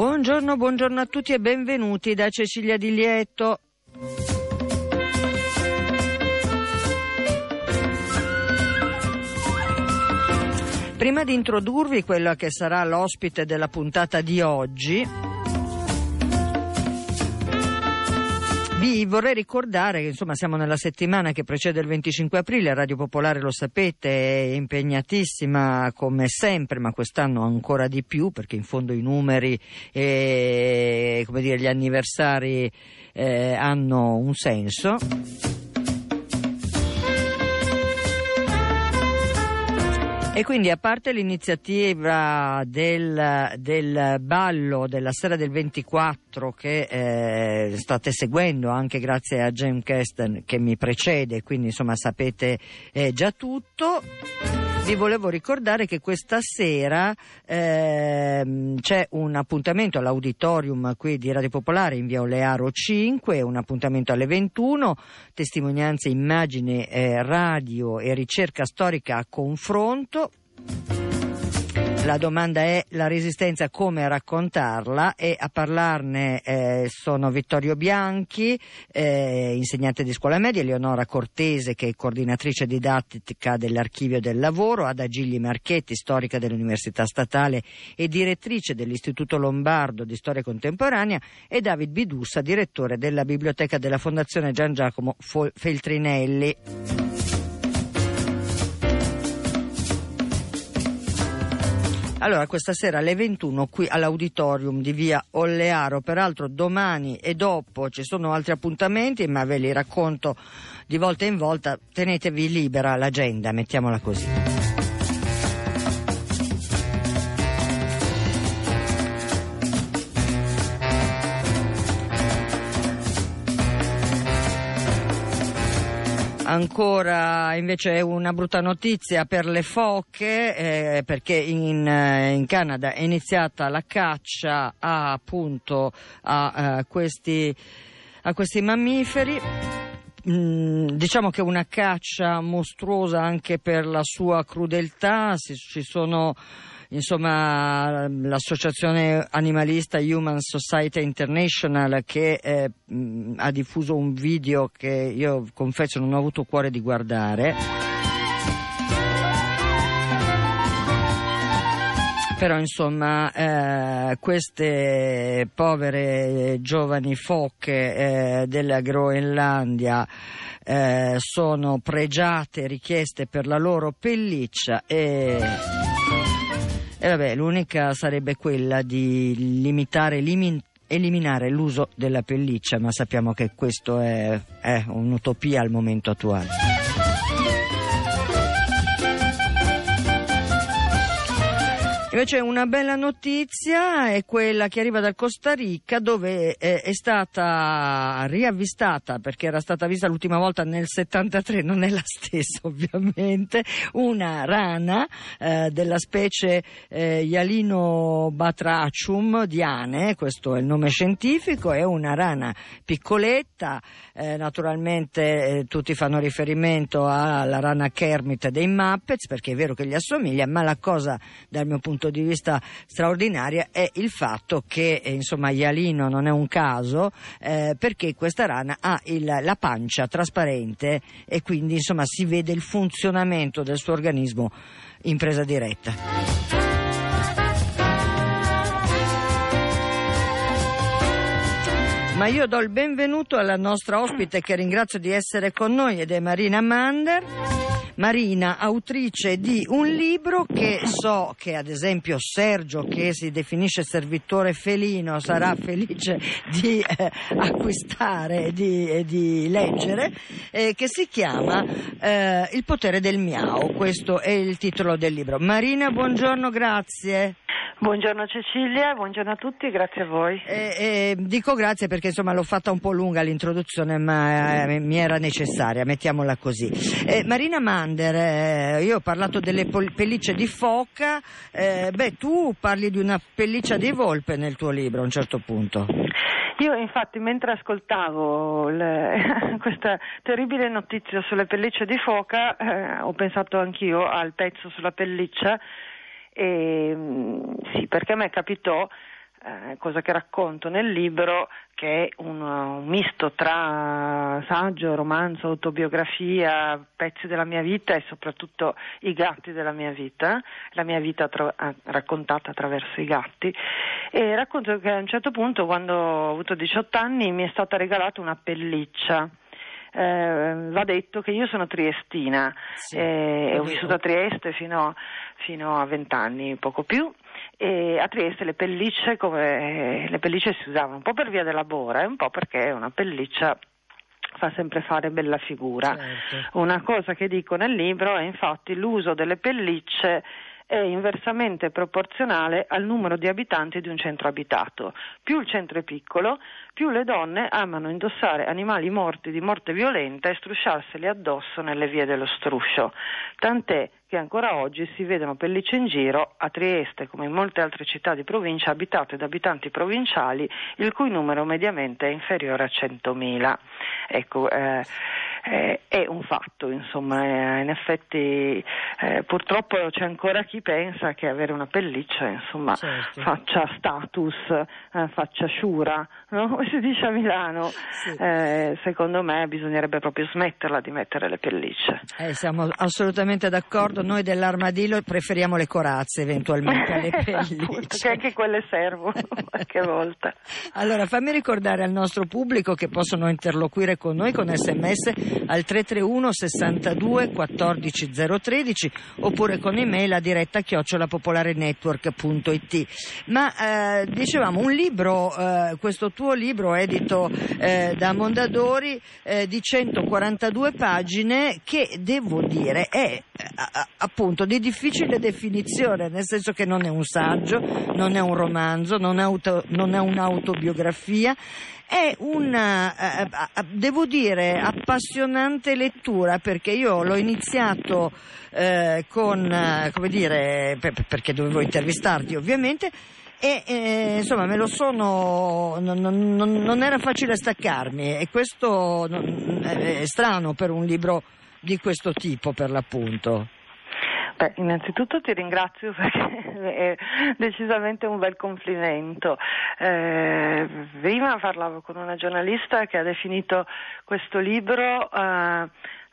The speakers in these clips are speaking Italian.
Buongiorno, buongiorno a tutti e benvenuti da Cecilia Di Lieto. Prima di introdurvi quello che sarà l'ospite della puntata di oggi, Vorrei ricordare che insomma, siamo nella settimana che precede il 25 aprile, Radio Popolare lo sapete è impegnatissima come sempre, ma quest'anno ancora di più perché in fondo i numeri e dire, gli anniversari eh, hanno un senso. E quindi a parte l'iniziativa del, del, ballo della sera del 24 che eh, state seguendo anche grazie a James Kesten che mi precede, quindi insomma sapete eh, già tutto. Vi volevo ricordare che questa sera eh, c'è un appuntamento all'auditorium qui di Radio Popolare in via Olearo 5, un appuntamento alle 21, testimonianze, immagini, eh, radio e ricerca storica a confronto. La domanda è la resistenza come raccontarla e a parlarne eh, sono Vittorio Bianchi, eh, insegnante di scuola media, Eleonora Cortese che è coordinatrice didattica dell'archivio del lavoro, Ada Gigli Marchetti, storica dell'Università Statale e direttrice dell'Istituto Lombardo di Storia Contemporanea e David Bidussa, direttore della Biblioteca della Fondazione Gian Giacomo Feltrinelli. Allora, questa sera alle 21 qui all'auditorium di via Ollearo, peraltro domani e dopo ci sono altri appuntamenti, ma ve li racconto di volta in volta, tenetevi libera l'agenda, mettiamola così. Ancora invece una brutta notizia per le foche eh, perché in, eh, in, Canada è iniziata la caccia a, appunto a, a, eh, questi, a questi mammiferi. Mm, diciamo che è una caccia mostruosa anche per la sua crudeltà, ci sono insomma l'associazione animalista Human Society International che eh, ha diffuso un video che io confesso non ho avuto cuore di guardare. Però insomma eh, queste povere giovani foche eh, della Groenlandia eh, sono pregiate, richieste per la loro pelliccia e e vabbè, l'unica sarebbe quella di limitare, limitare eliminare l'uso della pelliccia, ma sappiamo che questo è, è un'utopia al momento attuale. Invece una bella notizia è quella che arriva dal Costa Rica dove eh, è stata riavvistata, perché era stata vista l'ultima volta nel 73, non è la stessa ovviamente, una rana eh, della specie eh, Ialino batracium diane, questo è il nome scientifico, è una rana piccoletta, eh, naturalmente eh, tutti fanno riferimento alla rana Kermit dei Muppets perché è vero che gli assomiglia, ma la cosa dal mio punto di vista straordinaria è il fatto che eh, insomma Ialino non è un caso eh, perché questa rana ha il, la pancia trasparente e quindi insomma si vede il funzionamento del suo organismo in presa diretta. Ma io do il benvenuto alla nostra ospite che ringrazio di essere con noi ed è Marina Mander. Marina, autrice di un libro che so che ad esempio Sergio, che si definisce servitore felino, sarà felice di eh, acquistare e di, di, leggere, eh, che si chiama eh, Il potere del miau. Questo è il titolo del libro. Marina, buongiorno, grazie. Buongiorno Cecilia, buongiorno a tutti, grazie a voi. Eh, eh, dico grazie perché insomma l'ho fatta un po' lunga l'introduzione, ma eh, mi era necessaria, mettiamola così. Eh, Marina Mander, eh, io ho parlato delle pellicce di foca, eh, beh tu parli di una pelliccia di volpe nel tuo libro a un certo punto. Io infatti mentre ascoltavo le, questa terribile notizia sulle pellicce di foca ho pensato anch'io al pezzo sulla pelliccia e, mm, sì, perché a me capitò, eh, cosa che racconto nel libro, che è un, un, misto tra saggio, romanzo, autobiografia, pezzi della mia vita e soprattutto i gatti della mia vita, la mia vita tra, raccontata attraverso i gatti. E racconto che a un certo punto, quando ho avuto 18 anni, mi è stata regalata una pelliccia eh, va detto che io sono triestina sì, e ho vissuto a Trieste fino, fino a vent'anni, poco più. E a Trieste le pellicce, come, le pellicce si usavano un po' per via della bora e un po' perché una pelliccia fa sempre fare bella figura. Certo. Una cosa che dico nel libro è infatti l'uso delle pellicce è inversamente proporzionale al numero di abitanti di un centro abitato. Più il centro è piccolo, più le donne amano indossare animali morti di morte violenta e strusciarseli addosso nelle vie dello struscio. Tant'è che ancora oggi si vedono pellicce in giro a Trieste, come in molte altre città di provincia, abitate da abitanti provinciali, il cui numero mediamente è inferiore a 100.000. Ecco, eh, eh, è un fatto, insomma, eh, in effetti eh, purtroppo c'è ancora chi pensa che avere una pelliccia insomma, certo. faccia status, eh, faccia sciura, no? come si dice a Milano. Sì. Eh, secondo me bisognerebbe proprio smetterla di mettere le pellicce. Eh, siamo assolutamente d'accordo, noi dell'armadillo preferiamo le corazze eventualmente alle pellicce. che anche quelle servono qualche volta. Allora fammi ricordare al nostro pubblico che possono interloquire con noi con sms al 331 62 14 013 oppure con email a diretta chiocciolapopolarenetwork.it. Ma eh, dicevamo un libro, eh, questo tuo libro edito eh, da Mondadori eh, di 142 pagine che devo dire è appunto di difficile definizione, nel senso che non è un saggio, non è un romanzo, non è, auto, non è un'autobiografia è una, eh, eh, devo dire, appassionante lettura perché io l'ho iniziato eh, con, eh, come dire, per, perché dovevo intervistarti ovviamente, e eh, insomma me lo sono non, non, non, era facile staccarmi e questo è strano per un libro di questo tipo per l'appunto Beh, innanzitutto ti ringrazio perché è decisamente un bel complimento. Eh, prima parlavo con una giornalista che ha definito questo libro eh,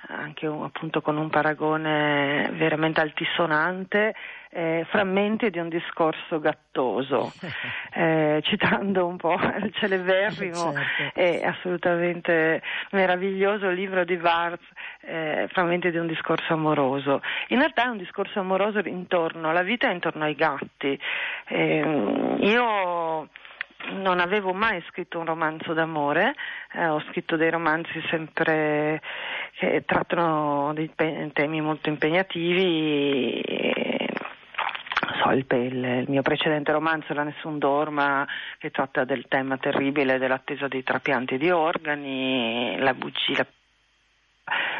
anche appunto con un paragone veramente altisonante, eh, frammenti di un discorso gattoso, eh, citando un po' il celeberrimo certo. e assolutamente meraviglioso libro di Barth, eh, frammenti di un discorso amoroso. In realtà è un discorso amoroso intorno alla vita e intorno ai gatti. Ehm, io non avevo mai scritto un romanzo d'amore, eh, ho scritto dei romanzi sempre che trattano di temi molto impegnativi. So, il, il, il, mio precedente romanzo, La Nessun Dorma, che tratta del tema terribile dell'attesa dei trapianti di organi, la bugia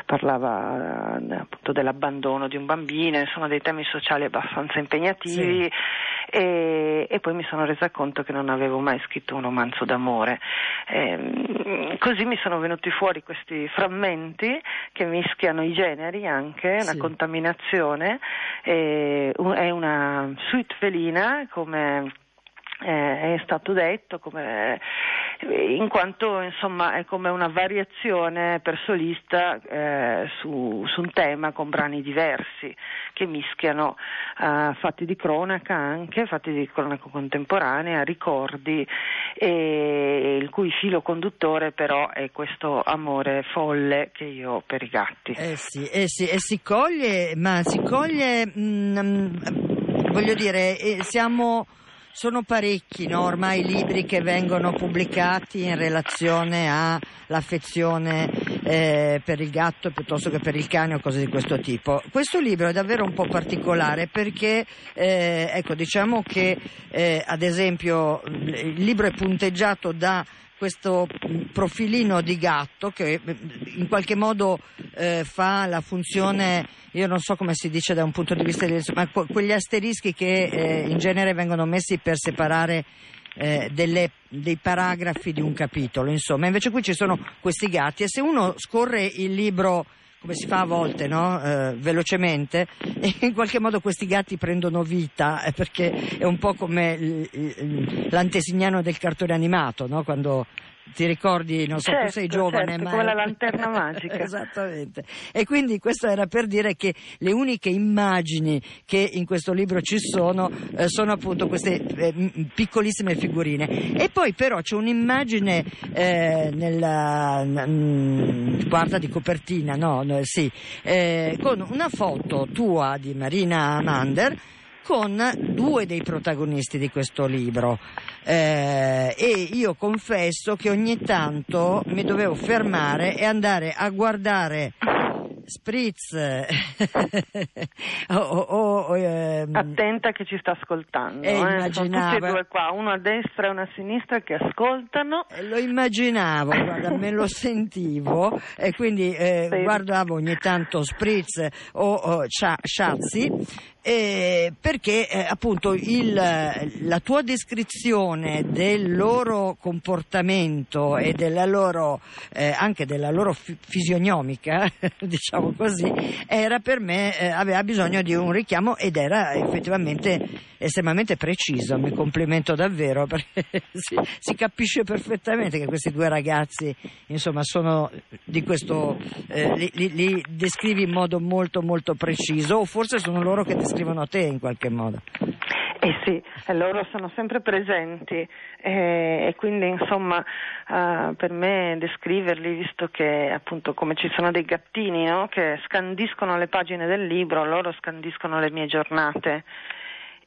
parlava eh, appunto dell'abbandono di un bambino, insomma dei temi sociali abbastanza impegnativi sì. E, e, poi mi sono resa conto che non avevo mai scritto un romanzo d'amore. E, ehm, così mi sono venuti fuori questi frammenti che mischiano i generi anche, sì. una contaminazione, e, è una suite felina come eh, è stato detto come, in quanto insomma è come una variazione per solista eh, su, su, un tema con brani diversi che mischiano eh, fatti di cronaca anche, fatti di cronaca contemporanea, ricordi e il cui filo conduttore però è questo amore folle che io ho per i gatti. Eh sì, eh sì, e si coglie, ma si coglie, mh, mm, voglio dire, eh, siamo sono parecchi no, ormai i libri che vengono pubblicati in relazione all'affezione eh, per il gatto piuttosto che per il cane o cose di questo tipo. Questo libro è davvero un po' particolare perché eh, ecco, diciamo che eh, ad esempio il libro è punteggiato da questo profilino di gatto che in qualche modo eh, fa la funzione, io non so come si dice da un punto di vista ma quegli asterischi che eh, in genere vengono messi per separare eh, delle, dei paragrafi di un capitolo, insomma, invece qui ci sono questi gatti e se uno scorre il libro come si fa a volte, no? eh, velocemente, e in qualche modo questi gatti prendono vita, eh, perché è un po' come l'antesignano del cartone animato, no? quando ti ricordi, non so, certo, tu sei giovane, certo, ma... come la lanterna magica. Esattamente. E quindi questo era per dire che le uniche immagini che in questo libro ci sono eh, sono appunto queste eh, piccolissime figurine. E poi però c'è un'immagine eh, nella mh, quarta di copertina, no? Sì, eh, con una foto tua di Marina Mander con due dei protagonisti di questo libro eh, e io confesso che ogni tanto mi dovevo fermare e andare a guardare Spritz oh, oh, oh, ehm... attenta che ci sta ascoltando eh, eh. sono tutti e due qua uno a destra e uno a sinistra che ascoltano eh, lo immaginavo guarda me lo sentivo e quindi eh, sì. guardavo ogni tanto Spritz o, o Shazzi eh, perché eh, appunto il, la tua descrizione del loro comportamento e della loro, eh, anche della loro fi- fisionomica, diciamo così, era per me, eh, aveva bisogno di un richiamo ed era effettivamente estremamente preciso, mi complimento davvero perché si, si, capisce perfettamente che questi due ragazzi insomma sono di questo, eh, li, li, li descrivi in modo molto molto preciso o forse sono loro che descrivono scrivono a te in qualche modo. Eh sì, loro sono sempre presenti eh, e quindi insomma uh, per me descriverli, visto che appunto come ci sono dei gattini no? che scandiscono le pagine del libro, loro scandiscono le mie giornate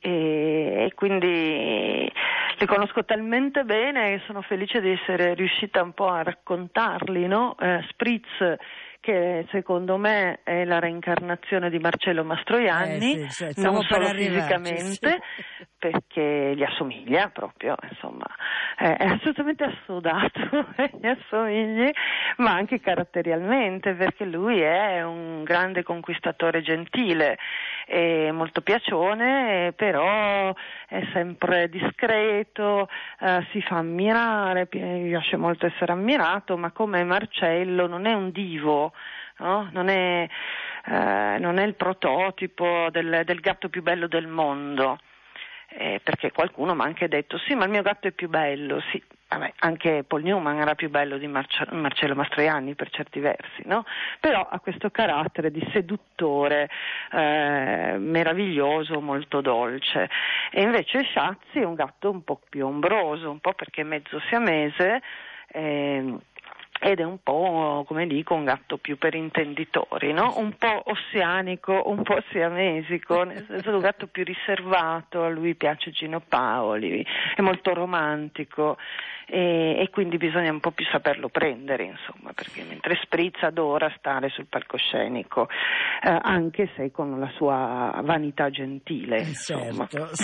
e, e quindi li conosco talmente bene che sono felice di essere riuscita un po' a raccontarli, no? eh, Spritz che secondo me è la reincarnazione di Marcello Mastroianni, eh sì, sì, non solo fisicamente, sì. perché gli assomiglia proprio, insomma, è, è assolutamente assodato, gli assomigli, ma anche caratterialmente, perché lui è un grande conquistatore gentile, è molto piacione, però è sempre discreto, eh, si fa ammirare, mi piace molto essere ammirato, ma come Marcello non è un divo, no? non, è, eh, non, è, il prototipo del, del, gatto più bello del mondo. Eh, perché qualcuno mi ha anche detto sì ma il mio gatto è più bello sì, vabbè, anche Paul Newman era più bello di Marce- Marcello Mastroianni per certi versi no? però ha questo carattere di seduttore eh, meraviglioso molto dolce e invece Shazzi è un gatto un po' più ombroso un po' perché è mezzo siamese eh, ed è un po' come dico un gatto più per intenditori, no? un po' ossianico, un po' siamesico, nel senso un gatto più riservato, a lui piace Gino Paoli, è molto romantico e, e, quindi bisogna un po' più saperlo prendere, insomma, perché mentre Spritz adora stare sul palcoscenico, eh, anche se con la sua vanità gentile. Eh, certo.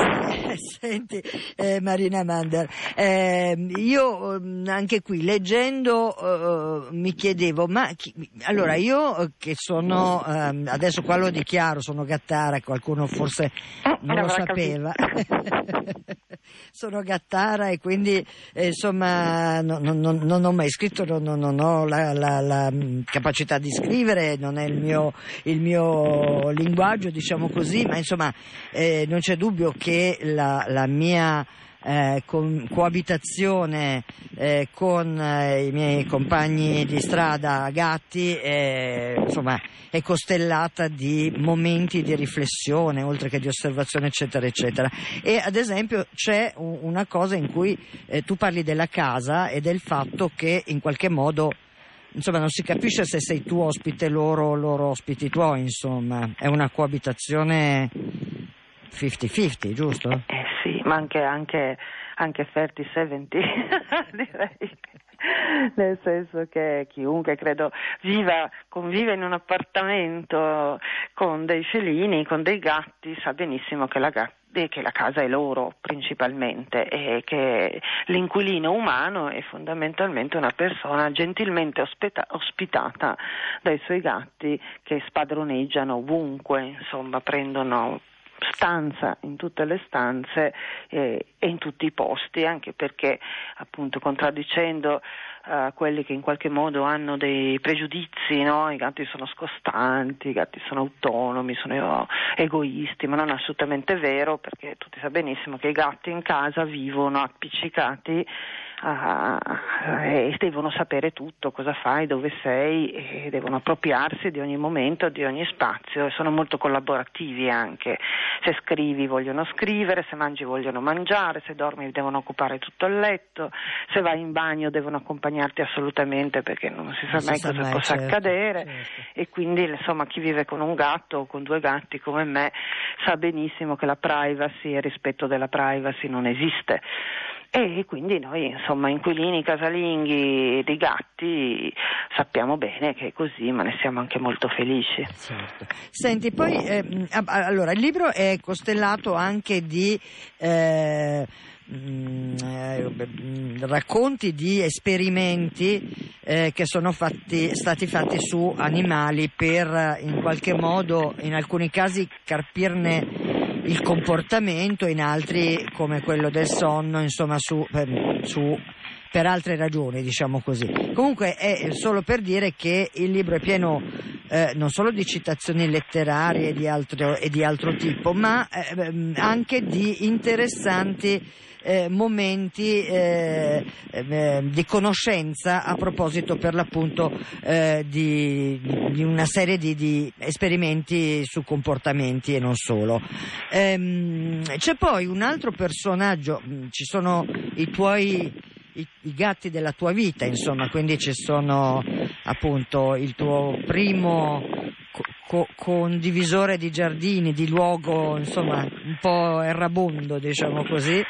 Senti, eh, Marina Mander, ehm, io mm, anche qui leggendo eh, mi chiedevo, ma chi, allora io eh, che sono, ehm, adesso qua lo dichiaro, sono gattara, qualcuno forse non lo sapeva. sono gattara e quindi insomma insomma no, no, no, non ho mai scritto, non, ho la, la, la, mm, capacità di scrivere, non è il mio, il mio linguaggio, diciamo così, ma insomma eh, non c'è dubbio che la, mia eh, con, coabitazione eh, con eh, i miei compagni di strada gatti eh, insomma è costellata di momenti di riflessione oltre che di osservazione eccetera eccetera e ad esempio c'è una cosa in cui eh, tu parli della casa e del fatto che in qualche modo insomma non si capisce se sei tu ospite loro o loro ospiti tuoi insomma è una coabitazione 50-50 giusto? Ma anche, anche, anche 30-70 direi. Nel senso che chiunque credo viva, convive in un appartamento con dei felini, con dei gatti, sa benissimo che la, che la casa è loro principalmente e che l'inquilino umano è fondamentalmente una persona gentilmente ospita- ospitata dai suoi gatti che spadroneggiano ovunque, insomma prendono stanza in tutte le stanze eh, e in tutti i posti, anche perché appunto contraddicendo uh, quelli che in qualche modo hanno dei pregiudizi, no? i gatti sono scostanti, i gatti sono autonomi, sono egoisti, ma non è assolutamente vero perché tutti sa benissimo che i gatti in casa vivono appiccicati uh, e devono sapere tutto, cosa fai, dove sei e devono appropriarsi di ogni momento, di ogni spazio e sono molto collaborativi anche. Se scrivi vogliono scrivere, se mangi vogliono mangiare, se dormi devono occupare tutto il letto, se vai in bagno devono accompagnarti assolutamente perché non si sa non mai si cosa mai, possa certo, accadere certo. e quindi insomma chi vive con un gatto o con due gatti come me sa benissimo che la privacy e il rispetto della privacy non esiste e quindi noi insomma inquilini casalinghi di gatti sappiamo bene che è così ma ne siamo anche molto felici certo. senti poi eh, allora il libro è costellato anche di eh, mm, eh, racconti di esperimenti eh, che sono fatti, stati fatti su animali per in qualche modo in alcuni casi carpirne il comportamento, in altri come quello del sonno, insomma su, per, su, per altre ragioni, diciamo così. Comunque è solo per dire che il libro è pieno eh, non solo di citazioni letterarie e di altro, e di altro tipo, ma eh, anche di interessanti eh, momenti eh, eh, di conoscenza a proposito per l'appunto eh, di, di, una serie di, di, esperimenti su comportamenti e non solo. Ehm, c'è poi un altro personaggio, mm, ci sono i tuoi i, i, gatti della tua vita, insomma, quindi ci sono appunto il tuo primo co- condivisore di giardini, di luogo, insomma, un po' errabondo, diciamo così,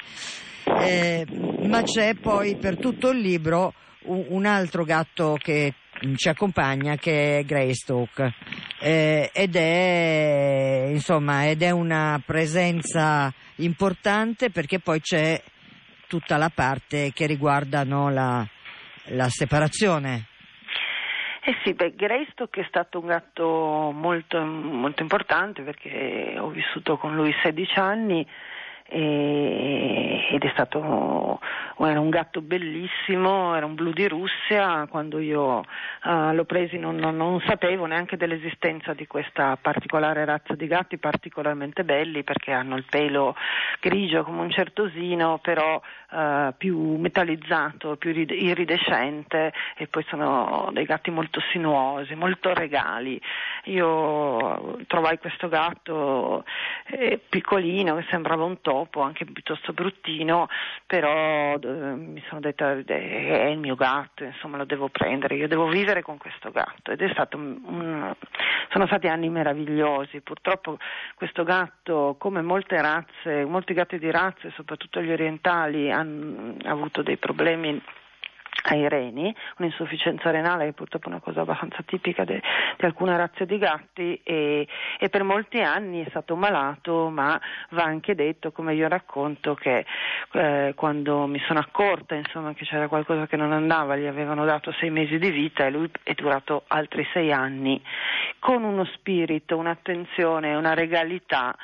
eh, ma c'è poi per tutto il libro un, un altro gatto che ci accompagna che è Greystoke. Eh, ed, è, insomma, ed è una presenza importante perché poi c'è tutta la parte che riguarda no, la, la separazione eh sì, beh, Greystock è stato un gatto molto, molto importante perché ho vissuto con lui 16 anni e, ed è stato era un gatto bellissimo, era un blu di Russia, quando io uh, l'ho preso non, non, non, sapevo neanche dell'esistenza di questa particolare razza di gatti particolarmente belli perché hanno il pelo grigio come un certosino però uh, più metallizzato, più iridescente e poi sono dei gatti molto sinuosi, molto regali. Io trovai questo gatto eh, piccolino che sembrava un topo, anche piuttosto bruttino, però eh, mi sono detta è il mio gatto, insomma lo devo prendere, io devo vivere con questo gatto ed è stato un, sono stati anni meravigliosi. Purtroppo questo gatto, come molte razze, molti gatti di razze, soprattutto gli orientali, hanno avuto dei problemi ai reni, un'insufficienza renale che purtroppo è una cosa abbastanza tipica di alcune razze di gatti e, e, per molti anni è stato malato, ma va anche detto, come io racconto, che eh, quando mi sono accorta insomma, che c'era qualcosa che non andava, gli avevano dato sei mesi di vita e lui è durato altri sei anni, con uno spirito, un'attenzione, una regalità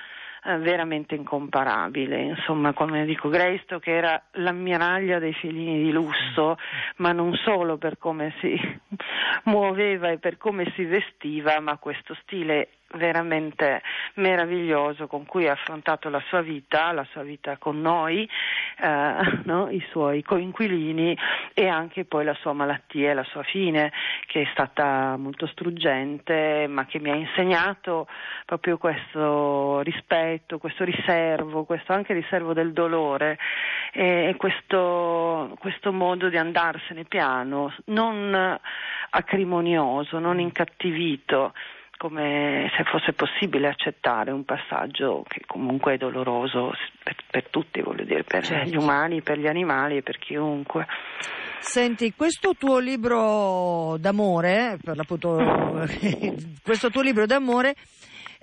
eh, veramente incomparabile. Insomma, come dico, Greystock era l'ammiraglia dei felini di lusso, ma non solo per come si muoveva e per come si vestiva, ma questo stile veramente meraviglioso con cui ha affrontato la sua vita, la sua vita con noi eh, no? i suoi coinquilini e anche poi la sua malattia e la sua fine, che è stata molto struggente, ma che mi ha insegnato proprio questo rispetto, questo riservo, questo anche riservo del dolore e questo, questo modo di andarsene piano, non acrimonioso, non incattivito come se fosse possibile accettare un passaggio che comunque è doloroso per, per tutti, voglio dire, per certo. gli umani, per gli animali e per chiunque. Senti, questo tuo libro d'amore, per l'appunto, questo tuo libro d'amore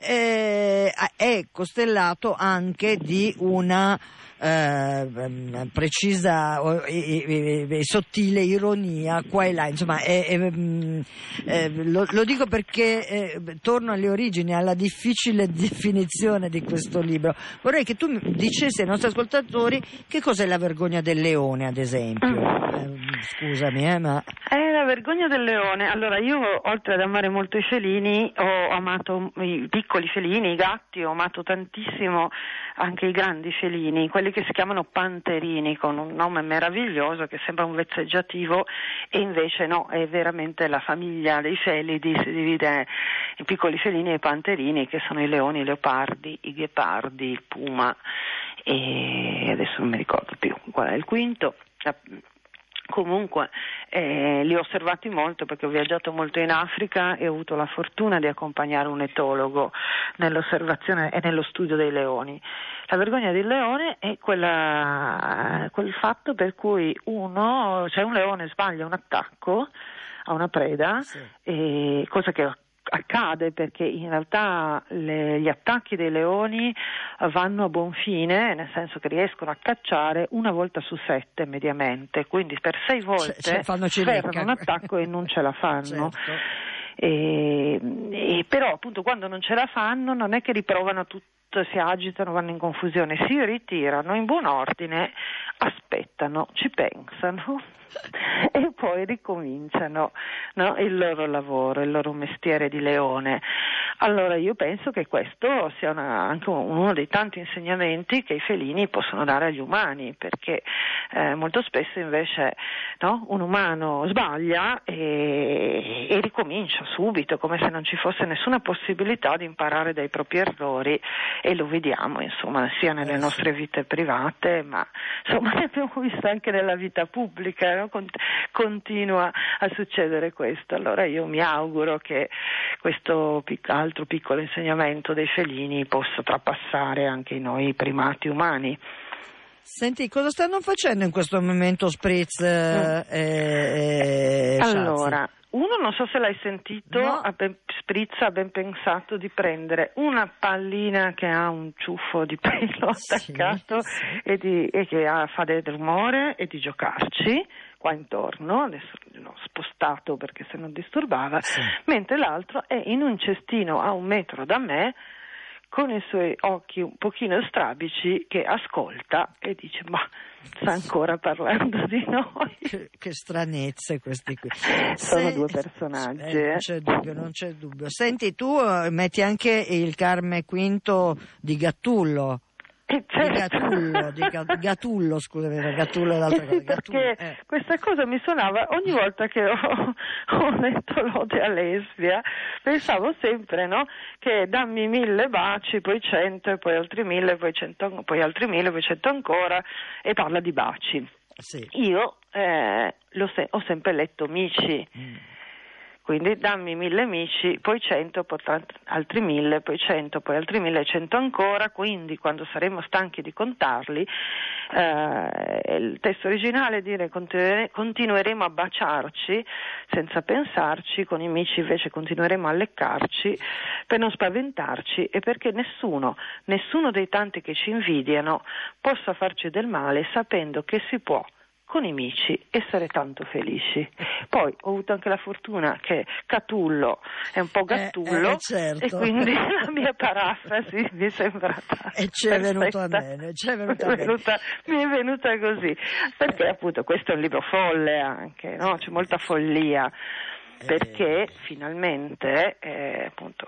eh, è costellato anche di una eh, precisa e, e, e, sottile ironia qua e là, insomma mm, eh, lo, lo, dico perché eh, torno alle origini, alla difficile definizione di questo libro. Vorrei che tu dicessi ai nostri ascoltatori che cos'è la vergogna del leone, ad esempio. Mm. Eh, scusami, eh, ma... Vergogna del leone. Allora, io oltre ad amare molto i felini, ho amato i piccoli felini, i gatti, ho amato tantissimo anche i grandi felini, quelli che si chiamano panterini, con un nome meraviglioso che sembra un vezzeggiativo e invece no, è veramente la famiglia dei felidi, si divide in piccoli felini e i panterini che sono i leoni, i leopardi, i ghepardi, il puma e adesso non mi ricordo più qual è il quinto Comunque eh, li ho osservati molto perché ho viaggiato molto in Africa e ho avuto la fortuna di accompagnare un etologo nell'osservazione e nello studio dei leoni. La vergogna del leone è quella, quel fatto per cui uno, cioè un leone sbaglia un attacco a una preda, sì. cosa che accade perché in realtà le, gli attacchi dei leoni vanno a buon fine, nel senso che riescono a cacciare una volta su sette mediamente, quindi per sei volte cioè, fermano un attacco e non ce la fanno. Certo. E, e però appunto quando non ce la fanno non è che riprovano tutto, si agitano, vanno in confusione, si ritirano in buon ordine, aspettano, ci pensano e poi ricominciano no, il loro lavoro, il loro mestiere di leone. Allora io penso che questo sia una, anche uno dei tanti insegnamenti che i felini possono dare agli umani, perché eh, molto spesso invece no, un umano sbaglia e, e ricomincia subito, come se non ci fosse nessuna possibilità di imparare dai propri errori e lo vediamo insomma sia nelle eh nostre vite private, ma insomma l'abbiamo visto anche nella vita pubblica no? continua a succedere questo. Allora io mi auguro che questo altro piccolo insegnamento dei felini possa trapassare anche noi primati umani. Senti, cosa stanno facendo in questo momento Spritz mm. e, e Allora, uno non so se l'hai sentito, no. ha ben, Spritz ha ben pensato di prendere una pallina che ha un ciuffo di pelo attaccato sì, sì. E, di, e, che ha, fa del rumore e di giocarci qua intorno, adesso l'ho spostato perché se non disturbava, sì. mentre l'altro è in un cestino a un metro da me con i suoi occhi un pochino strabici che ascolta e dice ma sta ancora parlando di noi. Che, che stranezze questi qui. Sono Se... due personaggi. Eh, non c'è dubbio, non c'è dubbio. Senti, tu eh, metti anche il Carme Quinto di Gattullo. Certo. Di Gatullo, di Gatullo, scusami, Gatullo è l'altra sì, cosa. Gatullo, perché eh. questa cosa mi suonava ogni volta che ho, ho letto l'ode a lesbia, pensavo sempre no, che dammi mille baci, poi cento, poi altri mille, poi, cento, poi altri mille, poi cento ancora, e parla di baci. Sì. Io eh, se- ho sempre letto Mici. Mm quindi dammi mille amici, poi cento, poi altri mille, poi cento, poi altri mille, cento ancora, quindi quando saremo stanchi di contarli, eh, il testo originale dire continueremo a baciarci senza pensarci, con i amici invece continueremo a leccarci per non spaventarci e perché nessuno, nessuno dei tanti che ci invidiano possa farci del male sapendo che si può con i amici essere tanto felici. Poi ho avuto anche la fortuna che Catullo è un po' gattullo eh, eh, certo. e quindi la mia parafrasi mi è sembrata e ci è venuta bene, ci è venuta mi, è venuta, mi è venuta così perché eh. appunto questo è un libro folle anche, no? c'è molta follia eh. perché finalmente eh, appunto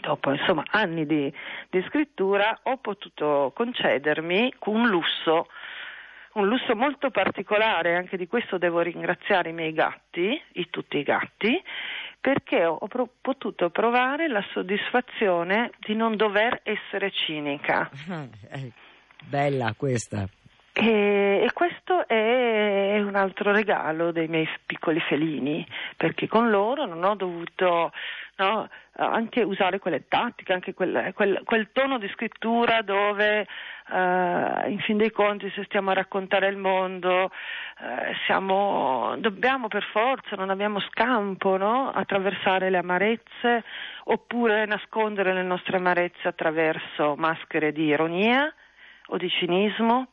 dopo insomma, anni di, di scrittura ho potuto concedermi un lusso un lusso molto particolare, anche di questo devo ringraziare i miei gatti, i, tutti i gatti, perché ho, pro- potuto provare la soddisfazione di non dover essere cinica. Eh, bella questa. E, e, questo è un altro regalo dei miei piccoli felini, perché con loro non ho dovuto no, anche usare quelle tattiche, anche quel, quel, quel tono di scrittura dove uh, in fin dei conti se stiamo a raccontare il mondo uh, siamo, dobbiamo per forza, non abbiamo scampo, no? attraversare le amarezze oppure nascondere le nostre amarezze attraverso maschere di ironia o di cinismo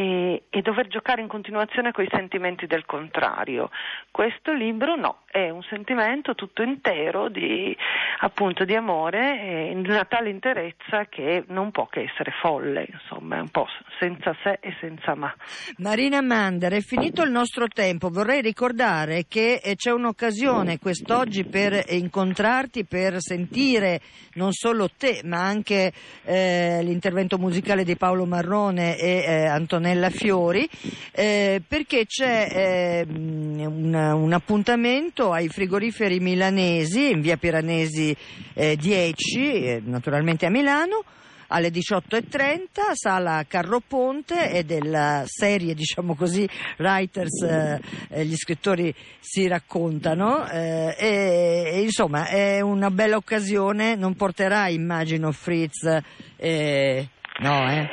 e, e, dover giocare in continuazione con i sentimenti del contrario. Questo libro no, è un sentimento tutto intero di, appunto, di amore di una tale interezza che non può che essere folle, insomma, è un po' senza sé e senza ma. Marina Mander, è finito il nostro tempo, vorrei ricordare che eh, c'è un'occasione quest'oggi per incontrarti, per sentire non solo te, ma anche eh, l'intervento musicale di Paolo Marrone e eh, Antonella Fiori, eh, perché c'è eh, un, un, appuntamento ai frigoriferi milanesi in via Piranesi eh, 10, eh, naturalmente a Milano alle 18.30, sala Carroponte e della serie, diciamo così, Writers, eh, eh, gli scrittori si raccontano eh, e, insomma è una bella occasione, non porterà immagino Fritz, eh, no eh?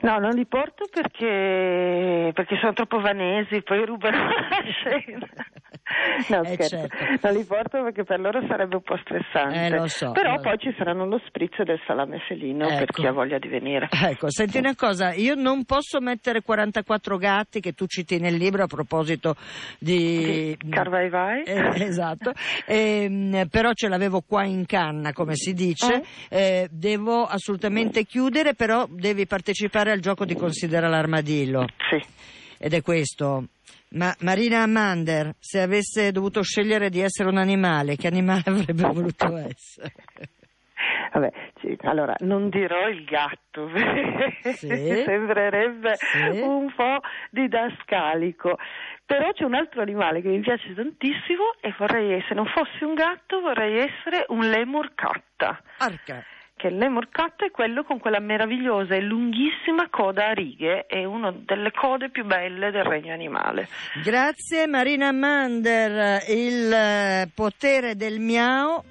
No, non li porto perché, perché sono troppo vanesi, poi rubano la scena. No, eh certo. non li porto perché per loro sarebbe un po' stressante. Eh, so, Però lo... poi ci saranno lo spritz del salame felino ecco. per chi ha voglia di venire. Ecco, senti una cosa, io non posso mettere 44 gatti che tu citi nel libro a proposito di... di Carvaivai. Eh, esatto, eh, però ce l'avevo qua in canna, come si dice. Eh? eh? devo assolutamente chiudere, però devi partecipare al gioco di Considera l'armadillo. Sì. Ed è questo. Ma Marina Amander, se avesse dovuto scegliere di essere un animale, che animale avrebbe voluto essere? Vabbè, sì, allora non dirò il gatto, sì, sembrerebbe sì. un po' didascalico, però c'è un altro animale che mi piace tantissimo e vorrei, se non fossi un gatto, vorrei essere un lemur catta. Arca che il lemur cat è quello con quella meravigliosa e lunghissima coda a righe, è una delle code più belle del regno animale. Grazie Marina Mander, il eh, potere del miau.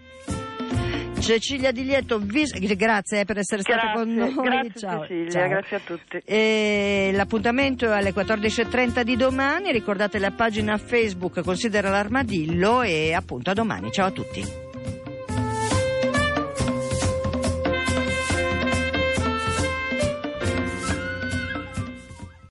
Cecilia Di Lieto, vis- grazie per essere stata con noi. Grazie Ciao. Cecilia, Ciao. grazie a tutti. E l'appuntamento è alle 14.30 di domani, ricordate la pagina Facebook Considera l'armadillo e appunto a domani. Ciao a tutti.